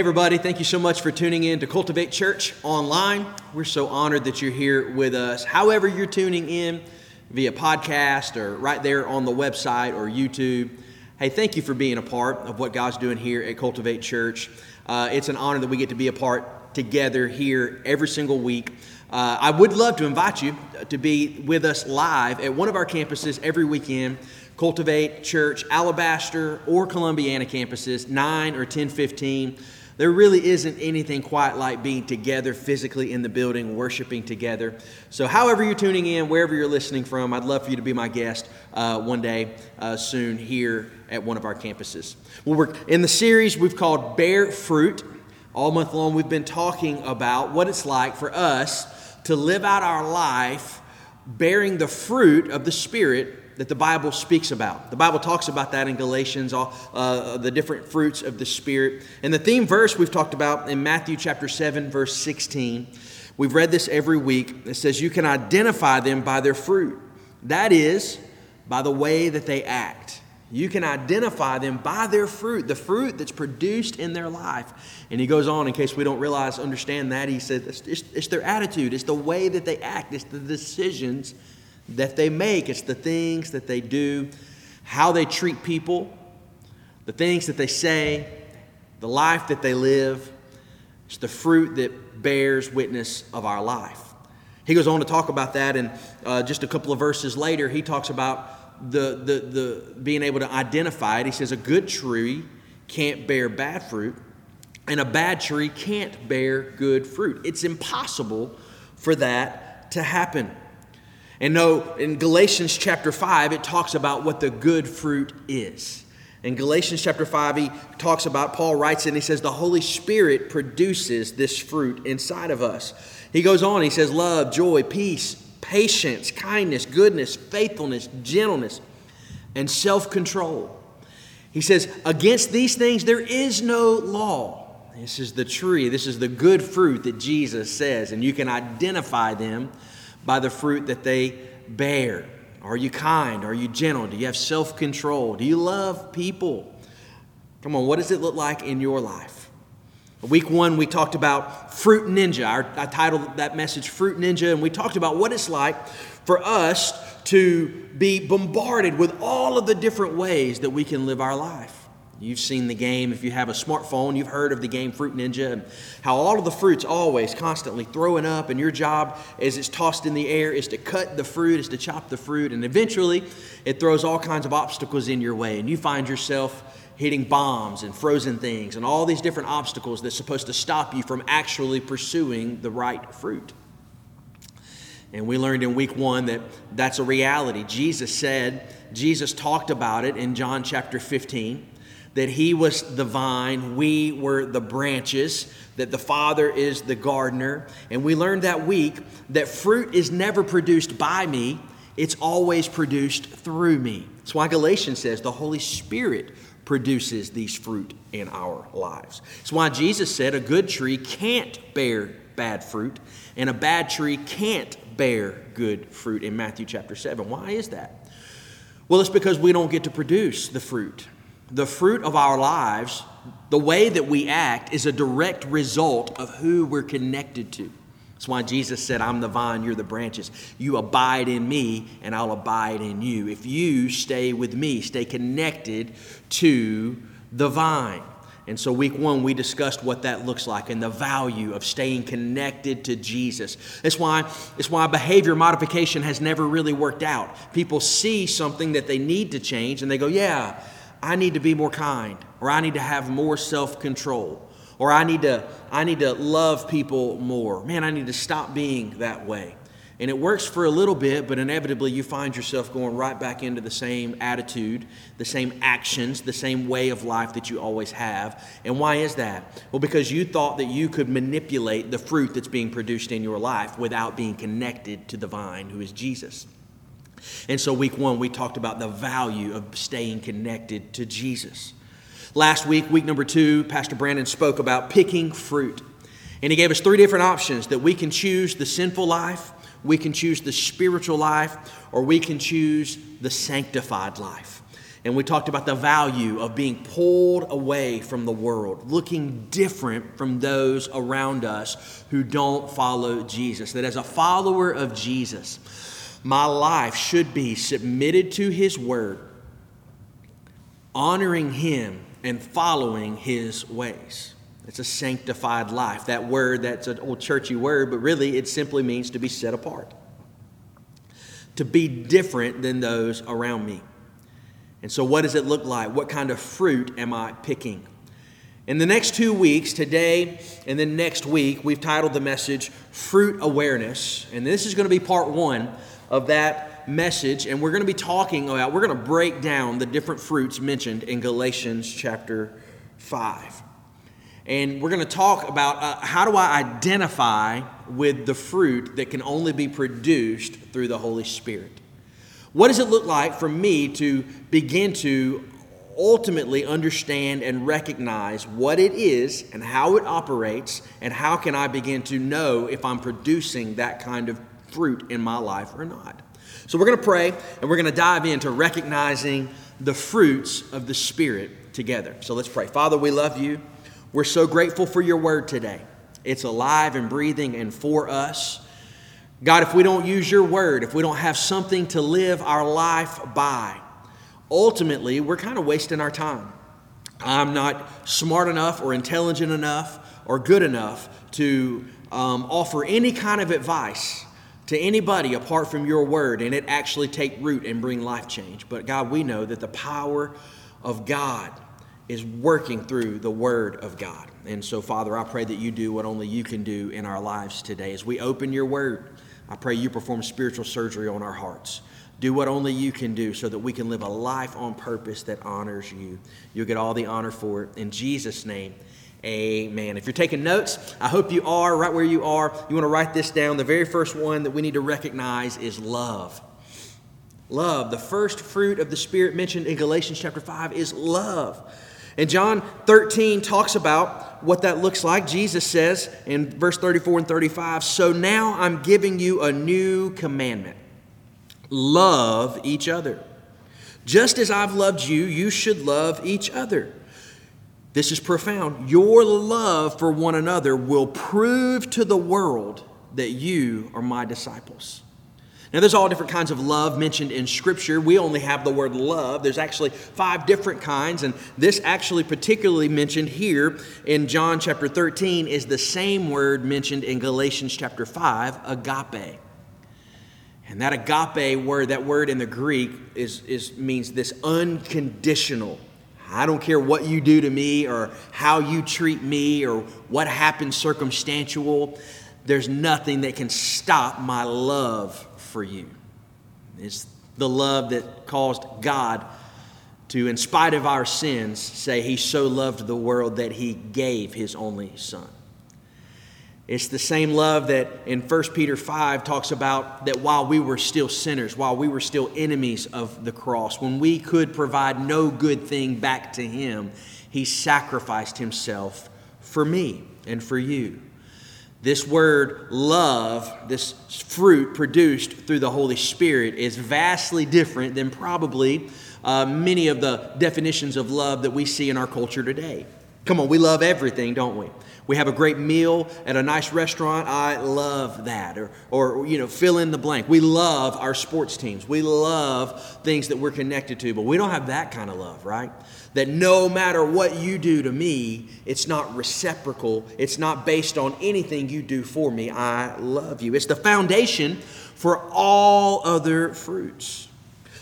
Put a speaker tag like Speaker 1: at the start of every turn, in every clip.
Speaker 1: Hey, everybody, thank you so much for tuning in to Cultivate Church online. We're so honored that you're here with us. However, you're tuning in via podcast or right there on the website or YouTube. Hey, thank you for being a part of what God's doing here at Cultivate Church. Uh, it's an honor that we get to be a part together here every single week. Uh, I would love to invite you to be with us live at one of our campuses every weekend. Cultivate Church, Alabaster, or Columbiana campuses, 9 or 10 15. There really isn't anything quite like being together physically in the building, worshiping together. So, however you're tuning in, wherever you're listening from, I'd love for you to be my guest uh, one day uh, soon here at one of our campuses. Well, we're in the series we've called Bear Fruit. All month long, we've been talking about what it's like for us to live out our life bearing the fruit of the Spirit that the Bible speaks about. The Bible talks about that in Galatians, all uh, the different fruits of the Spirit. And the theme verse we've talked about in Matthew chapter 7, verse 16. We've read this every week. It says, You can identify them by their fruit. That is, by the way that they act. You can identify them by their fruit, the fruit that's produced in their life. And he goes on, in case we don't realize, understand that, he says it's, it's their attitude, it's the way that they act, it's the decisions that they make, it's the things that they do, how they treat people, the things that they say, the life that they live. It's the fruit that bears witness of our life. He goes on to talk about that, and uh, just a couple of verses later, he talks about the, the, the being able to identify it. He says, A good tree can't bear bad fruit, and a bad tree can't bear good fruit. It's impossible for that to happen. And no, in Galatians chapter 5, it talks about what the good fruit is. In Galatians chapter 5, he talks about, Paul writes and he says, the Holy Spirit produces this fruit inside of us. He goes on, he says, love, joy, peace, patience, kindness, goodness, faithfulness, gentleness, and self control. He says, against these things there is no law. This is the tree, this is the good fruit that Jesus says, and you can identify them by the fruit that they bear. Are you kind? Are you gentle? Do you have self control? Do you love people? Come on, what does it look like in your life? Week one, we talked about Fruit Ninja. I titled that message Fruit Ninja, and we talked about what it's like for us to be bombarded with all of the different ways that we can live our life. You've seen the game. If you have a smartphone, you've heard of the game Fruit Ninja and how all of the fruit's always constantly throwing up, and your job as it's tossed in the air is to cut the fruit, is to chop the fruit, and eventually it throws all kinds of obstacles in your way, and you find yourself hitting bombs and frozen things and all these different obstacles that's supposed to stop you from actually pursuing the right fruit. And we learned in week one that that's a reality. Jesus said, Jesus talked about it in John chapter 15 that he was the vine, we were the branches, that the Father is the gardener. And we learned that week that fruit is never produced by me, it's always produced through me. That's why Galatians says the Holy Spirit produces these fruit in our lives. That's why Jesus said a good tree can't bear bad fruit, and a bad tree can't bear good fruit in Matthew chapter 7. Why is that? Well, it's because we don't get to produce the fruit the fruit of our lives, the way that we act, is a direct result of who we're connected to. That's why Jesus said, I'm the vine, you're the branches. You abide in me, and I'll abide in you. If you stay with me, stay connected to the vine. And so, week one, we discussed what that looks like and the value of staying connected to Jesus. That's why, that's why behavior modification has never really worked out. People see something that they need to change, and they go, Yeah, I need to be more kind, or I need to have more self control, or I need, to, I need to love people more. Man, I need to stop being that way. And it works for a little bit, but inevitably you find yourself going right back into the same attitude, the same actions, the same way of life that you always have. And why is that? Well, because you thought that you could manipulate the fruit that's being produced in your life without being connected to the vine, who is Jesus. And so, week one, we talked about the value of staying connected to Jesus. Last week, week number two, Pastor Brandon spoke about picking fruit. And he gave us three different options that we can choose the sinful life, we can choose the spiritual life, or we can choose the sanctified life. And we talked about the value of being pulled away from the world, looking different from those around us who don't follow Jesus. That as a follower of Jesus, my life should be submitted to His Word, honoring Him and following His ways. It's a sanctified life. That word, that's an old churchy word, but really it simply means to be set apart, to be different than those around me. And so, what does it look like? What kind of fruit am I picking? In the next two weeks, today and then next week, we've titled the message Fruit Awareness. And this is going to be part one of that message. And we're going to be talking about, we're going to break down the different fruits mentioned in Galatians chapter 5. And we're going to talk about uh, how do I identify with the fruit that can only be produced through the Holy Spirit. What does it look like for me to begin to ultimately understand and recognize what it is and how it operates, and how can I begin to know if I'm producing that kind of fruit in my life or not? So, we're going to pray and we're going to dive into recognizing the fruits of the Spirit together. So, let's pray. Father, we love you. We're so grateful for your word today. It's alive and breathing and for us. God, if we don't use your word, if we don't have something to live our life by, ultimately we're kind of wasting our time. I'm not smart enough or intelligent enough or good enough to um, offer any kind of advice to anybody apart from your word and it actually take root and bring life change. But God, we know that the power of God is working through the word of God. And so, Father, I pray that you do what only you can do in our lives today. As we open your word, I pray you perform spiritual surgery on our hearts. Do what only you can do so that we can live a life on purpose that honors you. You'll get all the honor for it. In Jesus' name, amen. If you're taking notes, I hope you are right where you are. You want to write this down. The very first one that we need to recognize is love. Love. The first fruit of the Spirit mentioned in Galatians chapter 5 is love. And John 13 talks about what that looks like. Jesus says in verse 34 and 35 So now I'm giving you a new commandment love each other. Just as I've loved you, you should love each other. This is profound. Your love for one another will prove to the world that you are my disciples. Now, there's all different kinds of love mentioned in Scripture. We only have the word love. There's actually five different kinds, and this actually particularly mentioned here in John chapter 13 is the same word mentioned in Galatians chapter 5, agape. And that agape word, that word in the Greek, is, is means this unconditional. I don't care what you do to me or how you treat me or what happens circumstantial. There's nothing that can stop my love for you. It's the love that caused God to, in spite of our sins, say he so loved the world that he gave his only son. It's the same love that in 1 Peter 5 talks about that while we were still sinners, while we were still enemies of the cross, when we could provide no good thing back to him, he sacrificed himself for me and for you. This word love, this fruit produced through the Holy Spirit, is vastly different than probably uh, many of the definitions of love that we see in our culture today. Come on, we love everything, don't we? We have a great meal at a nice restaurant. I love that. Or, or, you know, fill in the blank. We love our sports teams. We love things that we're connected to, but we don't have that kind of love, right? That no matter what you do to me, it's not reciprocal. It's not based on anything you do for me. I love you. It's the foundation for all other fruits.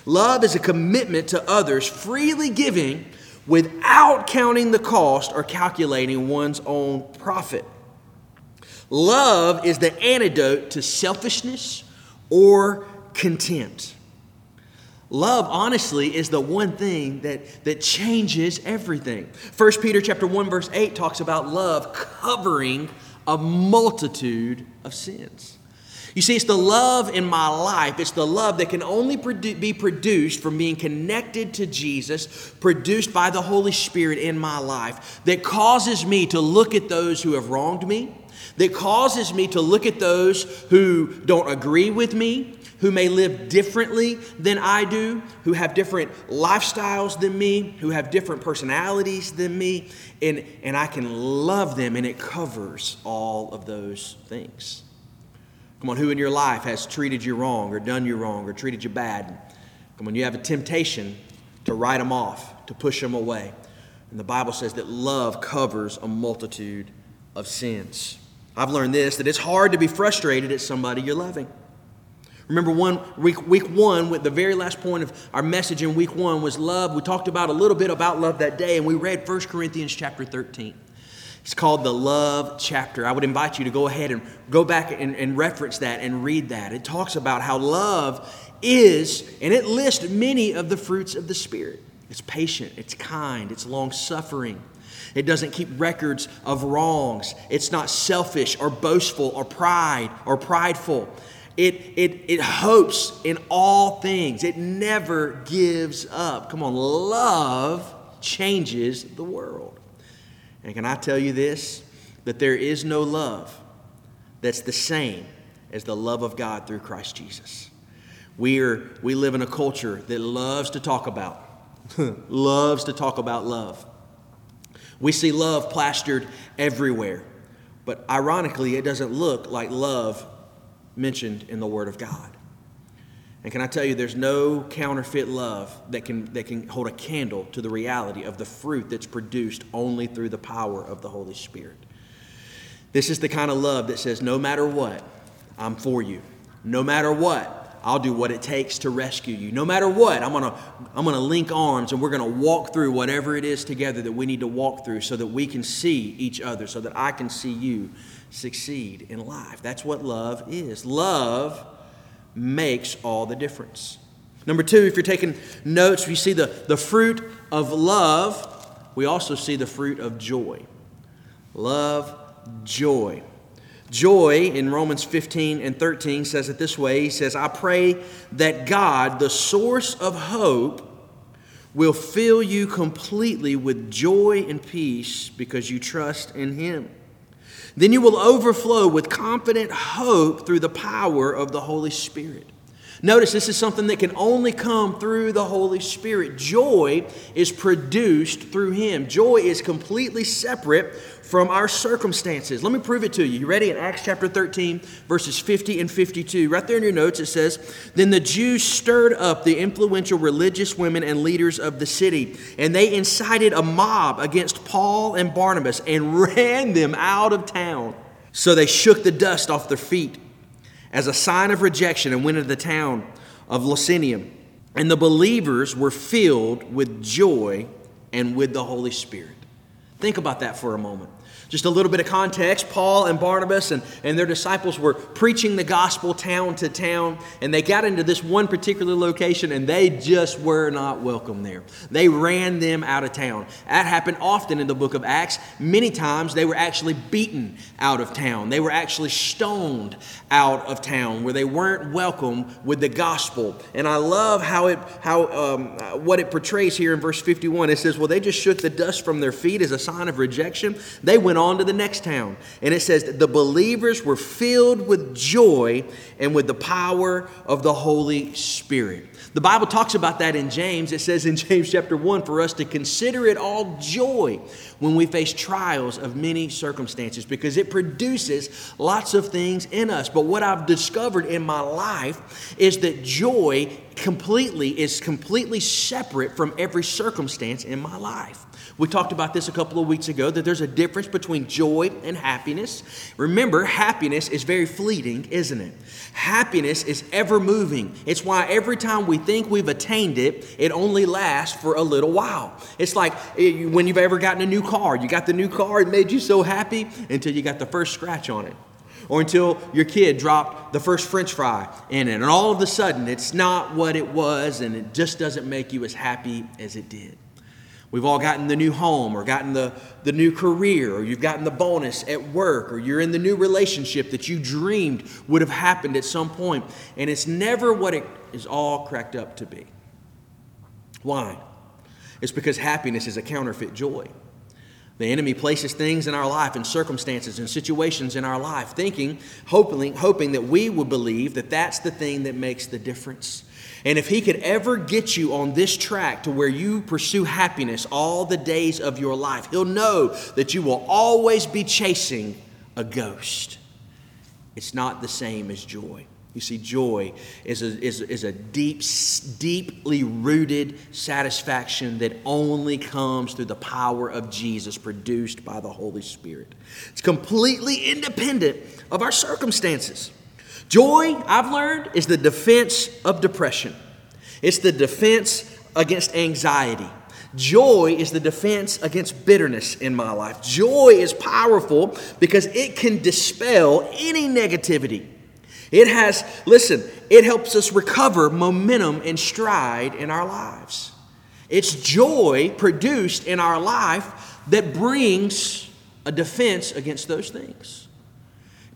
Speaker 1: Love is a commitment to others, freely giving without counting the cost or calculating one's own profit. Love is the antidote to selfishness or contempt. Love, honestly, is the one thing that, that changes everything. 1 Peter chapter 1, verse 8 talks about love covering a multitude of sins. You see, it's the love in my life, it's the love that can only produ- be produced from being connected to Jesus, produced by the Holy Spirit in my life, that causes me to look at those who have wronged me, that causes me to look at those who don't agree with me, who may live differently than I do, who have different lifestyles than me, who have different personalities than me, and, and I can love them, and it covers all of those things. Come on, who in your life has treated you wrong, or done you wrong, or treated you bad? Come on, you have a temptation to write them off, to push them away. And the Bible says that love covers a multitude of sins. I've learned this that it's hard to be frustrated at somebody you're loving. Remember one week, week one, with the very last point of our message in week one was love. We talked about a little bit about love that day, and we read 1 Corinthians chapter 13. It's called the love chapter. I would invite you to go ahead and go back and, and reference that and read that. It talks about how love is, and it lists many of the fruits of the Spirit. It's patient, it's kind, it's long suffering. It doesn't keep records of wrongs. It's not selfish or boastful or pride or prideful. It, it, it hopes in all things. It never gives up. Come on, love changes the world. And can I tell you this? That there is no love that's the same as the love of God through Christ Jesus. We, are, we live in a culture that loves to talk about, loves to talk about love. We see love plastered everywhere. But ironically, it doesn't look like love mentioned in the Word of God. And can I tell you, there's no counterfeit love that can, that can hold a candle to the reality of the fruit that's produced only through the power of the Holy Spirit. This is the kind of love that says, no matter what, I'm for you. No matter what, I'll do what it takes to rescue you. No matter what, I'm to I'm to link arms and we're to walk through whatever it is together that we need to walk through so that we can see each other, so that I can see you succeed in life. That's what love is. Love makes all the difference. Number two, if you're taking notes, we see the, the fruit of love, we also see the fruit of joy. Love, joy. Joy in Romans 15 and 13 says it this way He says, I pray that God, the source of hope, will fill you completely with joy and peace because you trust in Him. Then you will overflow with confident hope through the power of the Holy Spirit. Notice this is something that can only come through the Holy Spirit. Joy is produced through Him. Joy is completely separate from our circumstances. Let me prove it to you. You ready? In Acts chapter 13, verses 50 and 52, right there in your notes, it says Then the Jews stirred up the influential religious women and leaders of the city, and they incited a mob against Paul and Barnabas and ran them out of town. So they shook the dust off their feet as a sign of rejection and went into the town of Lysanium. And the believers were filled with joy and with the Holy Spirit. Think about that for a moment. Just a little bit of context Paul and Barnabas and, and their disciples were preaching the gospel town to town, and they got into this one particular location and they just were not welcome there. They ran them out of town. That happened often in the book of Acts. Many times they were actually beaten out of town, they were actually stoned out of town where they weren't welcome with the gospel. And I love how it, how, um, what it portrays here in verse 51. It says, Well, they just shook the dust from their feet as a sign of rejection. They went on to the next town. And it says the believers were filled with joy and with the power of the Holy Spirit. The Bible talks about that in James. It says in James chapter 1 for us to consider it all joy when we face trials of many circumstances because it produces lots of things in us. But what I've discovered in my life is that joy completely is completely separate from every circumstance in my life. We talked about this a couple of weeks ago that there's a difference between joy and happiness. Remember, happiness is very fleeting, isn't it? Happiness is ever moving. It's why every time we think we've attained it, it only lasts for a little while. It's like eh, when you've ever gotten a new car. You got the new car, it made you so happy until you got the first scratch on it or until your kid dropped the first french fry in it. And all of a sudden, it's not what it was, and it just doesn't make you as happy as it did. We've all gotten the new home or gotten the, the new career or you've gotten the bonus at work or you're in the new relationship that you dreamed would have happened at some point, and it's never what it is all cracked up to be. Why? It's because happiness is a counterfeit joy. The enemy places things in our life and circumstances and situations in our life, thinking, hoping, hoping that we will believe that that's the thing that makes the difference. And if he could ever get you on this track to where you pursue happiness all the days of your life, he'll know that you will always be chasing a ghost. It's not the same as joy. You see, joy is a, is, is a deep, deeply rooted satisfaction that only comes through the power of Jesus produced by the Holy Spirit. It's completely independent of our circumstances. Joy, I've learned, is the defense of depression, it's the defense against anxiety. Joy is the defense against bitterness in my life. Joy is powerful because it can dispel any negativity. It has, listen, it helps us recover momentum and stride in our lives. It's joy produced in our life that brings a defense against those things.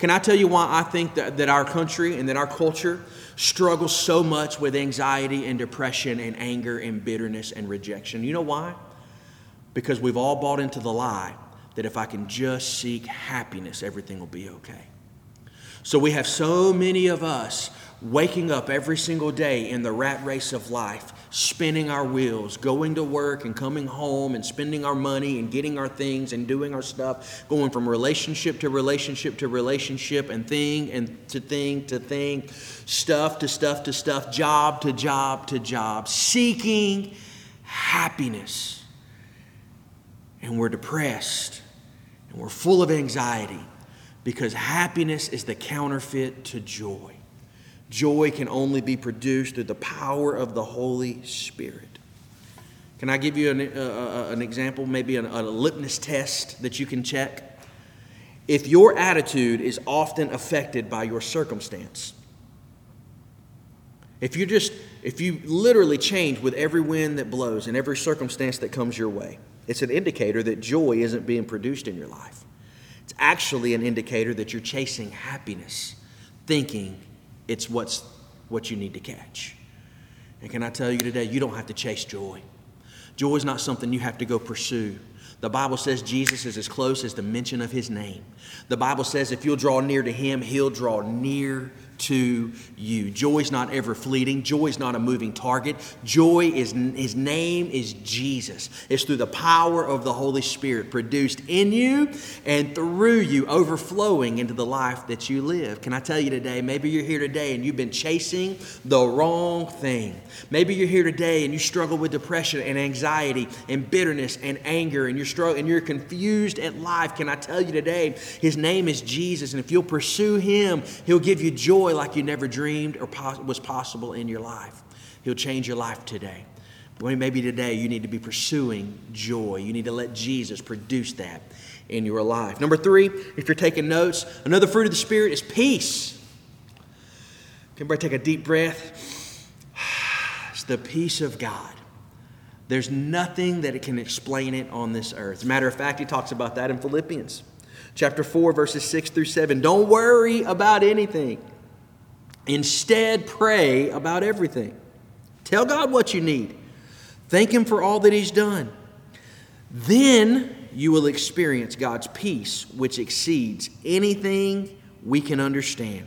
Speaker 1: Can I tell you why I think that, that our country and that our culture struggles so much with anxiety and depression and anger and bitterness and rejection? You know why? Because we've all bought into the lie that if I can just seek happiness, everything will be okay. So we have so many of us waking up every single day in the rat race of life, spinning our wheels, going to work and coming home and spending our money and getting our things and doing our stuff, going from relationship to relationship to relationship and thing and to thing to thing, stuff to stuff to stuff, job to job to job, seeking happiness. And we're depressed and we're full of anxiety because happiness is the counterfeit to joy. Joy can only be produced through the power of the Holy Spirit. Can I give you an, uh, uh, an example, maybe an, a litmus test that you can check? If your attitude is often affected by your circumstance, if you just, if you literally change with every wind that blows and every circumstance that comes your way, it's an indicator that joy isn't being produced in your life. It's actually an indicator that you're chasing happiness, thinking it's what's what you need to catch. And can I tell you today, you don't have to chase joy. Joy is not something you have to go pursue. The Bible says Jesus is as close as the mention of his name. The Bible says if you'll draw near to him, he'll draw near to you. Joy is not ever fleeting. Joy is not a moving target. Joy is, his name is Jesus. It's through the power of the Holy Spirit produced in you and through you, overflowing into the life that you live. Can I tell you today, maybe you're here today and you've been chasing the wrong thing. Maybe you're here today and you struggle with depression and anxiety and bitterness and anger and you're struggling and you're confused at life. Can I tell you today, his name is Jesus and if you'll pursue him, he'll give you joy joy like you never dreamed or was possible in your life. He'll change your life today. Maybe today you need to be pursuing joy. You need to let Jesus produce that in your life. Number three, if you're taking notes, another fruit of the Spirit is peace. Can everybody take a deep breath? It's the peace of God. There's nothing that can explain it on this earth. As a matter of fact, he talks about that in Philippians chapter 4, verses 6 through 7. Don't worry about anything. Instead, pray about everything. Tell God what you need. Thank Him for all that He's done. Then you will experience God's peace, which exceeds anything we can understand.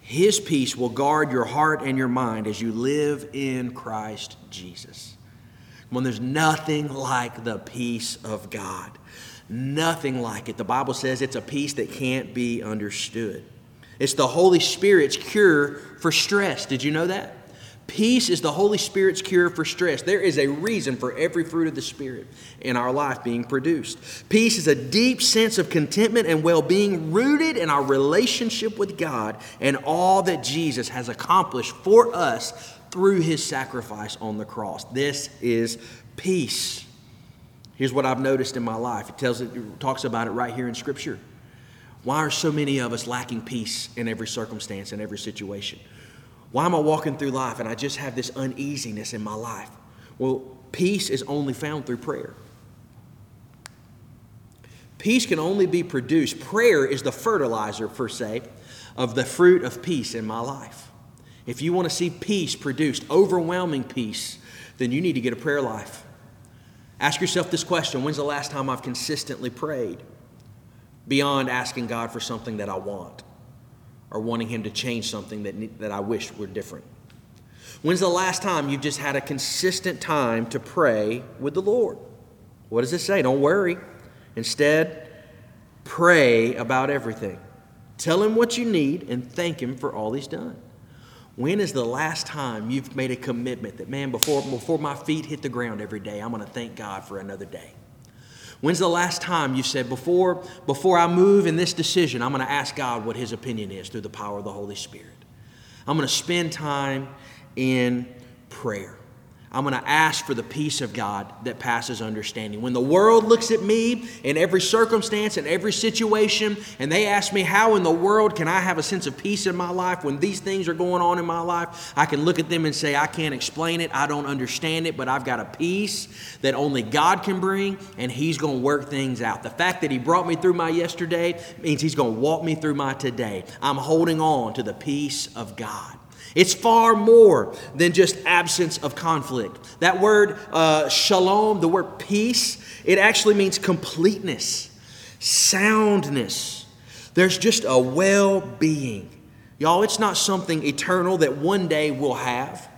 Speaker 1: His peace will guard your heart and your mind as you live in Christ Jesus. When there's nothing like the peace of God, nothing like it. The Bible says it's a peace that can't be understood. It's the Holy Spirit's cure for stress. Did you know that? Peace is the Holy Spirit's cure for stress. There is a reason for every fruit of the Spirit in our life being produced. Peace is a deep sense of contentment and well being rooted in our relationship with God and all that Jesus has accomplished for us through his sacrifice on the cross. This is peace. Here's what I've noticed in my life. It tells it, it talks about it right here in Scripture. Why are so many of us lacking peace in every circumstance, in every situation? Why am I walking through life and I just have this uneasiness in my life? Well, peace is only found through prayer. Peace can only be produced. Prayer is the fertilizer, per se, of the fruit of peace in my life. If you want to see peace produced, overwhelming peace, then you need to get a prayer life. Ask yourself this question When's the last time I've consistently prayed beyond asking God for something that I want or wanting Him to change something that, that I wish were different? When's the last time you've just had a consistent time to pray with the Lord? What does it say? Don't worry. Instead, pray about everything. Tell Him what you need and thank Him for all He's done. When is the last time you've made a commitment that, man, before, before my feet hit the ground every day, I'm going to thank God for another day? When's the last time you said, before, before I move in this decision, I'm going to ask God what His opinion is through the power of the Holy Spirit? I'm going to spend time in prayer. I'm going to ask for the peace of God that passes understanding. When the world looks at me in every circumstance and every situation, and they ask me, How in the world can I have a sense of peace in my life when these things are going on in my life? I can look at them and say, I can't explain it, I don't understand it, but I've got a peace that only God can bring, and He's going to work things out. The fact that He brought me through my yesterday means He's going to walk me through my today. I'm holding on to the peace of God. It's far more than just absence of conflict. That word uh, shalom, the word peace, it actually means completeness, soundness. There's just a well being. Y'all, it's not something eternal that one day we'll have.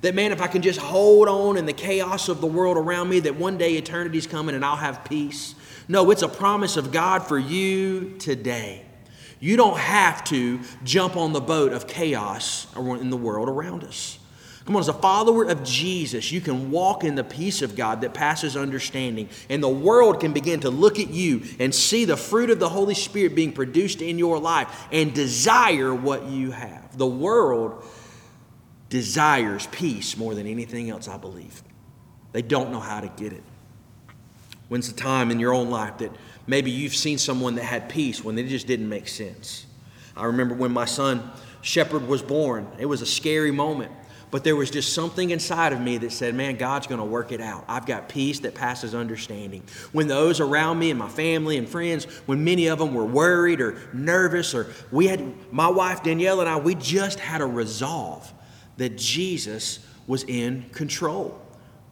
Speaker 1: That, man, if I can just hold on in the chaos of the world around me, that one day eternity's coming and I'll have peace. No, it's a promise of God for you today. You don't have to jump on the boat of chaos in the world around us. Come on, as a follower of Jesus, you can walk in the peace of God that passes understanding, and the world can begin to look at you and see the fruit of the Holy Spirit being produced in your life and desire what you have. The world desires peace more than anything else, I believe. They don't know how to get it. When's the time in your own life that Maybe you've seen someone that had peace when it just didn't make sense. I remember when my son Shepherd was born, it was a scary moment. But there was just something inside of me that said, man, God's going to work it out. I've got peace that passes understanding. When those around me and my family and friends, when many of them were worried or nervous, or we had, my wife Danielle and I, we just had a resolve that Jesus was in control.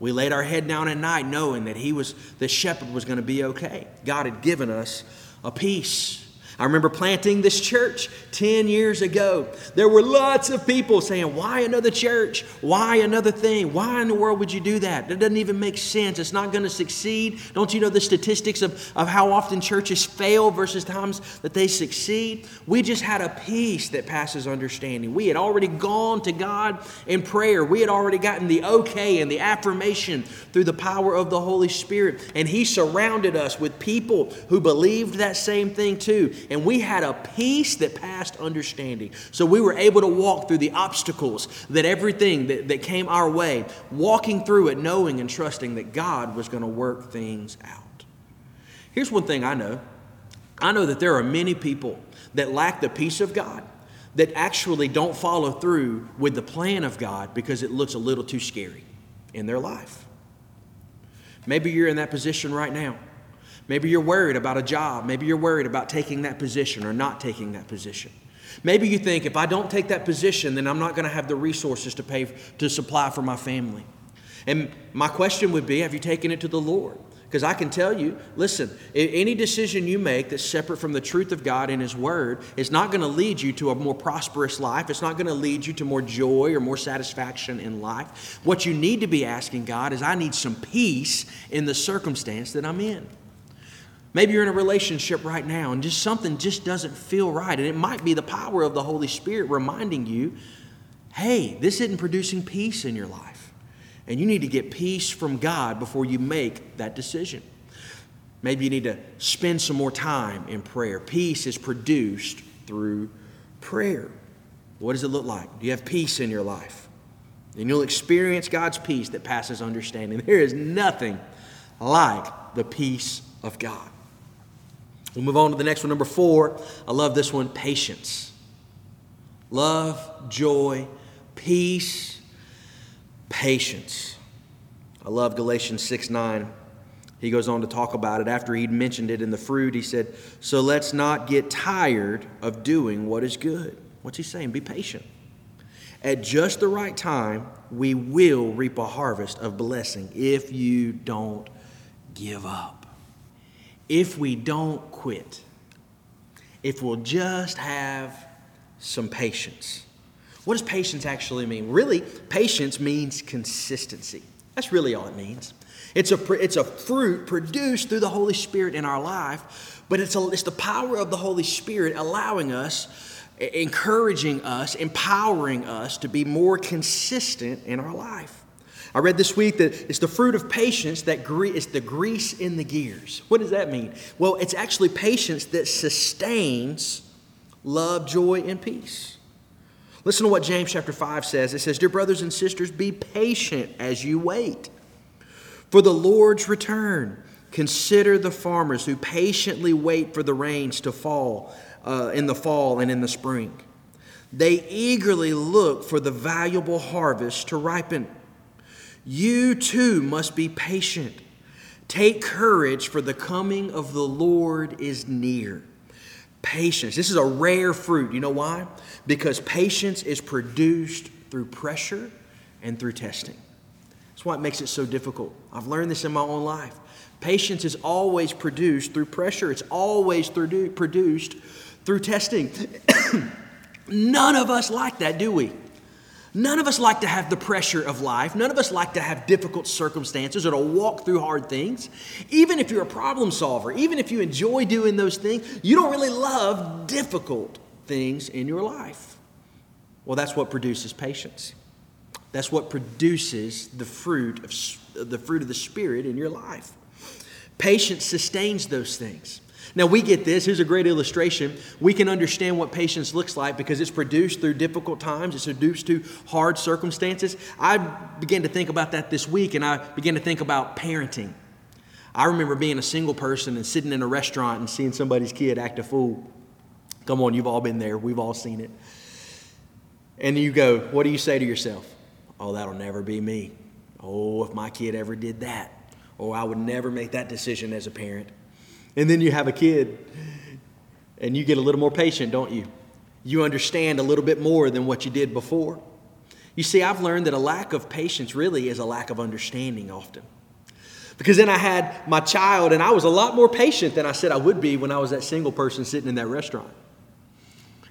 Speaker 1: We laid our head down at night knowing that he was the shepherd was going to be okay. God had given us a peace. I remember planting this church 10 years ago. There were lots of people saying, Why another church? Why another thing? Why in the world would you do that? That doesn't even make sense. It's not going to succeed. Don't you know the statistics of, of how often churches fail versus times that they succeed? We just had a peace that passes understanding. We had already gone to God in prayer, we had already gotten the okay and the affirmation through the power of the Holy Spirit. And He surrounded us with people who believed that same thing too and we had a peace that passed understanding. So we were able to walk through the obstacles that everything that, that came our way, walking through it, knowing and trusting that God was going to work things out. Here's one thing I know I know that there are many people that lack the peace of God that actually don't follow through with the plan of God because it looks a little too scary in their life. Maybe you're in that position right now. Maybe you're worried about a job. Maybe you're worried about taking that position or not taking that position. Maybe you think if I don't take that position, then I'm not going to have the resources to pay to supply for my family. And my question would be, have you taken it to the Lord? Because I can tell you, listen, any decision you make that's separate from the truth of God and His Word is not going to lead you to a more prosperous life. It's not going to lead you to more joy or more satisfaction in life. What you need to be asking God is, I need some peace in the circumstance that I'm in. Maybe you're in a relationship right now and just something just doesn't feel right. And it might be the power of the Holy Spirit reminding you hey, this isn't producing peace in your life. And you need to get peace from God before you make that decision. Maybe you need to spend some more time in prayer. Peace is produced through prayer. What does it look like? Do you have peace in your life? And you'll experience God's peace that passes understanding. There is nothing like the peace of God. We'll move on to the next one, number four. I love this one patience. Love, joy, peace, patience. I love Galatians 6 9. He goes on to talk about it. After he'd mentioned it in the fruit, he said, So let's not get tired of doing what is good. What's he saying? Be patient. At just the right time, we will reap a harvest of blessing if you don't give up. If we don't quit, if we'll just have some patience. What does patience actually mean? Really, patience means consistency. That's really all it means. It's a, it's a fruit produced through the Holy Spirit in our life, but it's, a, it's the power of the Holy Spirit allowing us, encouraging us, empowering us to be more consistent in our life. I read this week that it's the fruit of patience that gre- it's the grease in the gears. What does that mean? Well, it's actually patience that sustains love, joy, and peace. Listen to what James chapter 5 says. It says, Dear brothers and sisters, be patient as you wait for the Lord's return. Consider the farmers who patiently wait for the rains to fall uh, in the fall and in the spring. They eagerly look for the valuable harvest to ripen. You too must be patient. Take courage, for the coming of the Lord is near. Patience. This is a rare fruit. You know why? Because patience is produced through pressure and through testing. That's why it makes it so difficult. I've learned this in my own life. Patience is always produced through pressure, it's always through, produced through testing. None of us like that, do we? None of us like to have the pressure of life. None of us like to have difficult circumstances or to walk through hard things. Even if you're a problem solver, even if you enjoy doing those things, you don't really love difficult things in your life. Well, that's what produces patience. That's what produces the fruit of the fruit of the spirit in your life. Patience sustains those things. Now, we get this. Here's a great illustration. We can understand what patience looks like because it's produced through difficult times, it's produced through hard circumstances. I began to think about that this week, and I began to think about parenting. I remember being a single person and sitting in a restaurant and seeing somebody's kid act a fool. Come on, you've all been there, we've all seen it. And you go, What do you say to yourself? Oh, that'll never be me. Oh, if my kid ever did that. Oh, I would never make that decision as a parent. And then you have a kid and you get a little more patient, don't you? You understand a little bit more than what you did before. You see, I've learned that a lack of patience really is a lack of understanding often. Because then I had my child, and I was a lot more patient than I said I would be when I was that single person sitting in that restaurant.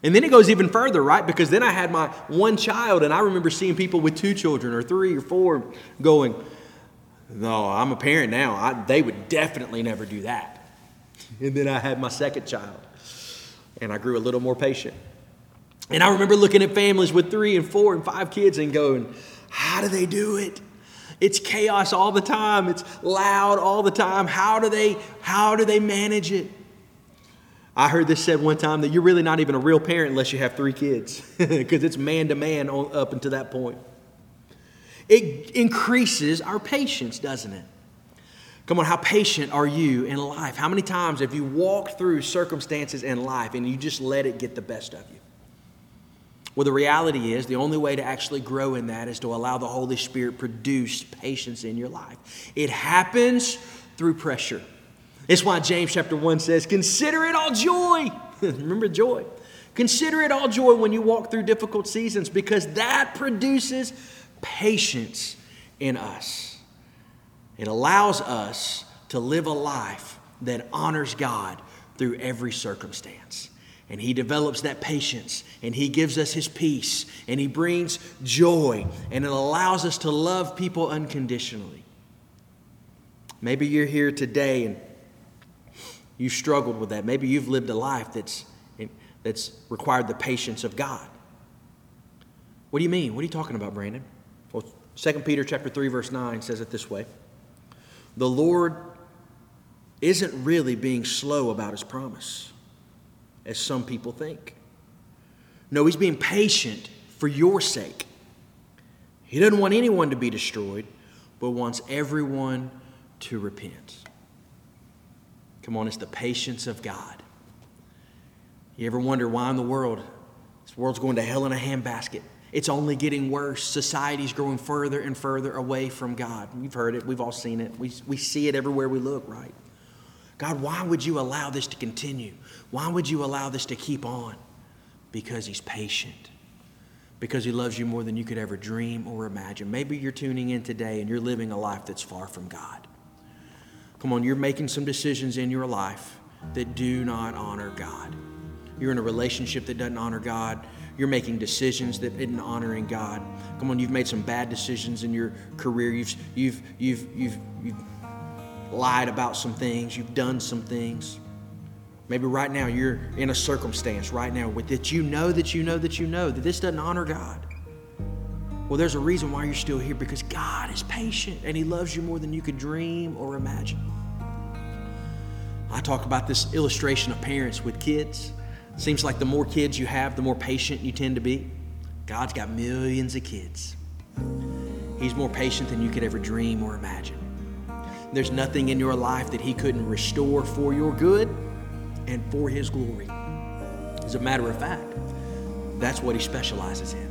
Speaker 1: And then it goes even further, right? Because then I had my one child, and I remember seeing people with two children or three or four going, No, I'm a parent now. I, they would definitely never do that. And then I had my second child, and I grew a little more patient. And I remember looking at families with three and four and five kids and going, How do they do it? It's chaos all the time. It's loud all the time. How do they how do they manage it? I heard this said one time that you're really not even a real parent unless you have three kids because it's man to man up until that point. It increases our patience, doesn't it? Come on, how patient are you in life? How many times have you walked through circumstances in life and you just let it get the best of you? Well, the reality is the only way to actually grow in that is to allow the Holy Spirit produce patience in your life. It happens through pressure. It's why James chapter 1 says, Consider it all joy. Remember joy. Consider it all joy when you walk through difficult seasons because that produces patience in us. It allows us to live a life that honors God through every circumstance. And He develops that patience, and He gives us His peace, and He brings joy, and it allows us to love people unconditionally. Maybe you're here today and you've struggled with that. Maybe you've lived a life that's, that's required the patience of God. What do you mean? What are you talking about, Brandon? Well, 2 Peter chapter 3, verse 9 says it this way the Lord isn't really being slow about his promise, as some people think. No, he's being patient for your sake. He doesn't want anyone to be destroyed, but wants everyone to repent. Come on, it's the patience of God. You ever wonder why in the world this world's going to hell in a handbasket? It's only getting worse. Society's growing further and further away from God. We've heard it, we've all seen it. We, we see it everywhere we look, right? God, why would you allow this to continue? Why would you allow this to keep on? Because He's patient. Because He loves you more than you could ever dream or imagine. Maybe you're tuning in today and you're living a life that's far from God. Come on, you're making some decisions in your life that do not honor God. You're in a relationship that doesn't honor God. You're making decisions that isn't honoring God. Come on, you've made some bad decisions in your career. You've, you've, you've, you've, you've lied about some things. You've done some things. Maybe right now you're in a circumstance right now with that you know that you know that you know that this doesn't honor God. Well, there's a reason why you're still here because God is patient and He loves you more than you could dream or imagine. I talk about this illustration of parents with kids. Seems like the more kids you have, the more patient you tend to be. God's got millions of kids. He's more patient than you could ever dream or imagine. There's nothing in your life that He couldn't restore for your good and for His glory. As a matter of fact, that's what He specializes in.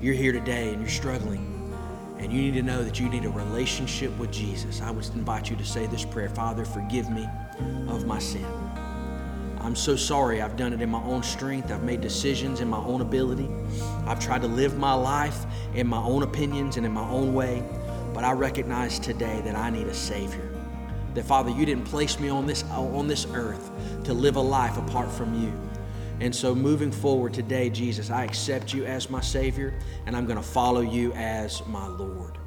Speaker 1: You're here today and you're struggling, and you need to know that you need a relationship with Jesus. I would invite you to say this prayer Father, forgive me of my sin. I'm so sorry I've done it in my own strength. I've made decisions in my own ability. I've tried to live my life in my own opinions and in my own way. But I recognize today that I need a Savior. That Father, you didn't place me on this on this earth to live a life apart from you. And so moving forward today, Jesus, I accept you as my Savior and I'm going to follow you as my Lord.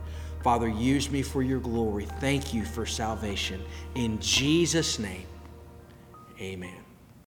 Speaker 1: Father, use me for your glory. Thank you for salvation. In Jesus' name, amen.